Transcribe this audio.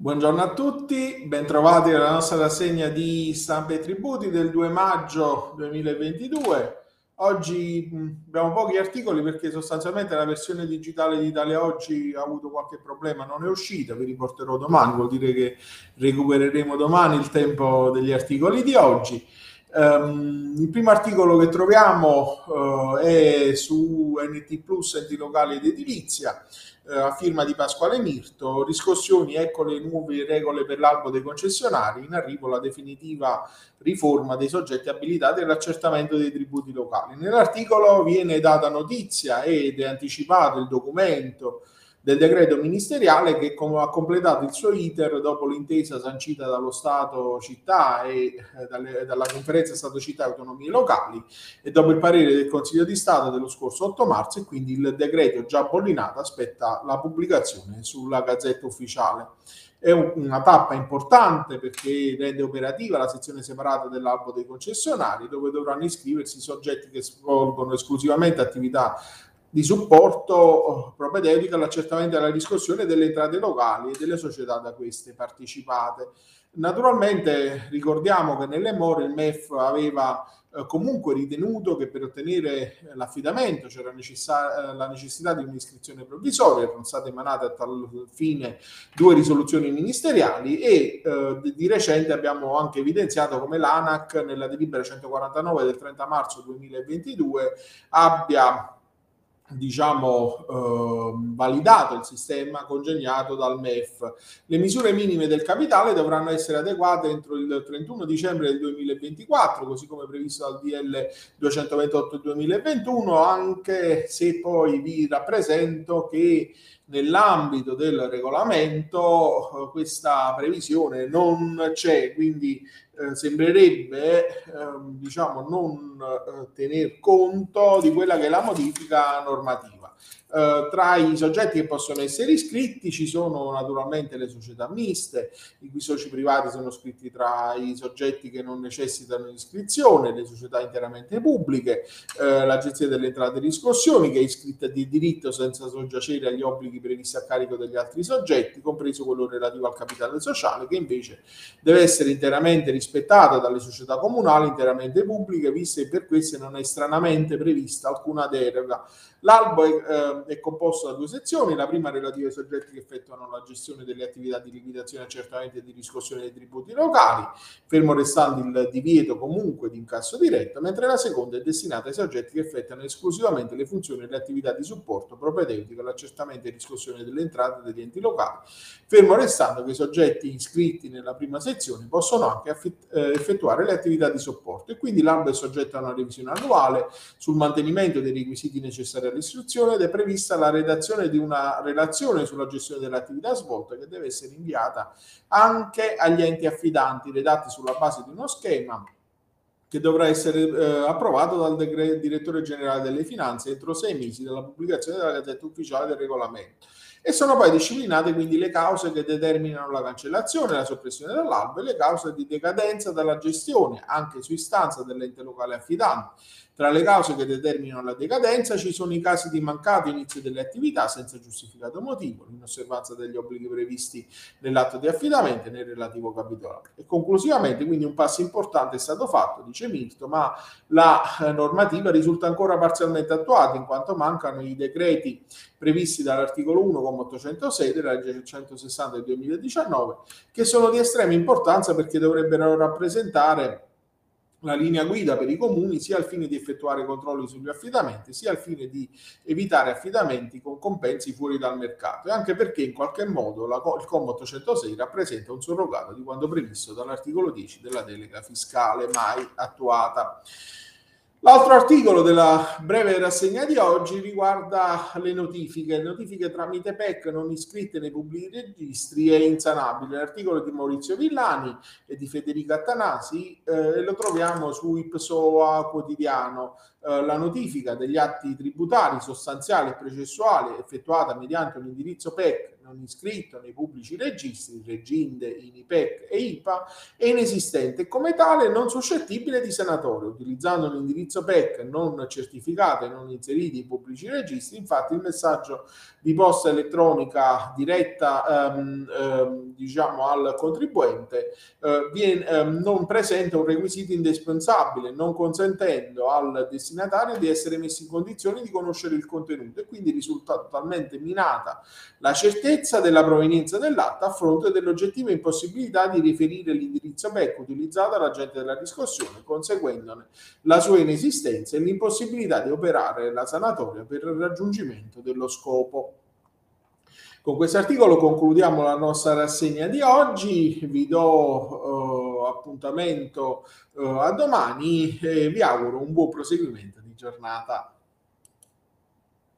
Buongiorno a tutti, bentrovati alla nostra rassegna di stampe e tributi del 2 maggio 2022. Oggi abbiamo pochi articoli perché sostanzialmente la versione digitale di Italia Oggi ha avuto qualche problema, non è uscita, vi riporterò domani, vuol dire che recupereremo domani il tempo degli articoli di oggi. Um, il primo articolo che troviamo uh, è su NT Plus, enti locali ed edilizia eh, a firma di Pasquale Mirto, riscossioni, ecco le nuove regole per l'albo dei concessionari, in arrivo la definitiva riforma dei soggetti abilitati all'accertamento dei tributi locali. Nell'articolo viene data notizia ed è anticipato il documento del decreto ministeriale che ha completato il suo iter dopo l'intesa sancita dallo Stato città e eh, dalle, dalla conferenza Stato città e autonomie locali e dopo il parere del Consiglio di Stato dello scorso 8 marzo e quindi il decreto già bollinato aspetta la pubblicazione sulla Gazzetta Ufficiale. È un, una tappa importante perché rende operativa la sezione separata dell'albo dei concessionari dove dovranno iscriversi soggetti che svolgono esclusivamente attività di supporto oh, propedeutico all'accertamento e alla riscossione delle entrate locali e delle società da queste partecipate. Naturalmente ricordiamo che nelle more il MEF aveva eh, comunque ritenuto che per ottenere l'affidamento c'era necessa- eh, la necessità di un'iscrizione provvisoria, erano state emanate a tal fine due risoluzioni ministeriali e eh, di recente abbiamo anche evidenziato come l'ANAC nella delibera 149 del 30 marzo 2022 abbia diciamo, eh, validato il sistema congegnato dal MEF. Le misure minime del capitale dovranno essere adeguate entro il 31 dicembre del 2024, così come previsto dal DL 228 2021, anche se poi vi rappresento che nell'ambito del regolamento eh, questa previsione non c'è, quindi eh, sembrerebbe eh, diciamo non eh, tener conto di quella che è la modifica normativa. Uh, tra i soggetti che possono essere iscritti ci sono naturalmente le società miste, i cui soci privati sono iscritti tra i soggetti che non necessitano di iscrizione, le società interamente pubbliche, uh, l'Agenzia delle Entrate e Riscossioni che è iscritta di diritto senza soggiacere agli obblighi previsti a carico degli altri soggetti, compreso quello relativo al capitale sociale, che invece deve essere interamente rispettata dalle società comunali interamente pubbliche, viste che per queste non è stranamente prevista alcuna deroga. L'albo è, è composto da due sezioni, la prima relativa ai soggetti che effettuano la gestione delle attività di liquidazione, accertamento e di riscossione dei tributi locali, fermo restando il divieto comunque di incasso diretto, mentre la seconda è destinata ai soggetti che effettuano esclusivamente le funzioni e le attività di supporto propedeutico all'accertamento e riscossione delle entrate degli enti locali, fermo restando che i soggetti iscritti nella prima sezione possono anche eh, effettuare le attività di supporto. E quindi l'albo è soggetto a una revisione annuale sul mantenimento dei requisiti necessari all'istruzione ed è previsto prevista la redazione di una relazione sulla gestione dell'attività svolta che deve essere inviata anche agli enti affidanti, redatti sulla base di uno schema che dovrà essere eh, approvato dal direttore generale delle finanze entro sei mesi dalla pubblicazione della Gazzetta Ufficiale del regolamento. E sono poi disciplinate quindi le cause che determinano la cancellazione, la soppressione dall'albo e le cause di decadenza dalla gestione, anche su istanza dell'ente locale affidante tra le cause che determinano la decadenza ci sono i casi di mancato inizio delle attività senza giustificato motivo, l'inosservanza degli obblighi previsti nell'atto di affidamento e nel relativo capitolo. E conclusivamente, quindi un passo importante è stato fatto, dice Mirto, ma la normativa risulta ancora parzialmente attuata in quanto mancano i decreti previsti dall'articolo 1,806 della legge 160 del 2019 che sono di estrema importanza perché dovrebbero rappresentare la linea guida per i comuni sia al fine di effettuare controlli sugli affidamenti sia al fine di evitare affidamenti con compensi fuori dal mercato e anche perché in qualche modo la, il comma 806 rappresenta un surrogato di quanto previsto dall'articolo 10 della delega fiscale mai attuata. L'altro articolo della breve rassegna di oggi riguarda le notifiche. Notifiche tramite PEC non iscritte nei pubblici registri è insanabile. L'articolo di Maurizio Villani e di Federica Attanasi eh, lo troviamo su Ipsoa quotidiano. Eh, la notifica degli atti tributari sostanziali e processuali effettuata mediante un indirizzo PEC non iscritto nei pubblici registri, Reginde, INIPEC e IPA, è inesistente e come tale non suscettibile di sanatoria. Utilizzando un indirizzo PEC non certificato e non inserito in pubblici registri, infatti il messaggio di posta elettronica diretta ehm, ehm, diciamo al contribuente eh, viene, ehm, non presenta un requisito indispensabile, non consentendo al destinatario di essere messo in condizioni di conoscere il contenuto e quindi risulta totalmente minata la certezza della provenienza dell'atto a fronte dell'oggettiva impossibilità di riferire l'indirizzo PEC utilizzato all'agente della riscossione, conseguendone la sua inesistenza e l'impossibilità di operare la sanatoria per il raggiungimento dello scopo. Con questo articolo concludiamo la nostra rassegna di oggi, vi do eh, appuntamento eh, a domani e vi auguro un buon proseguimento di giornata.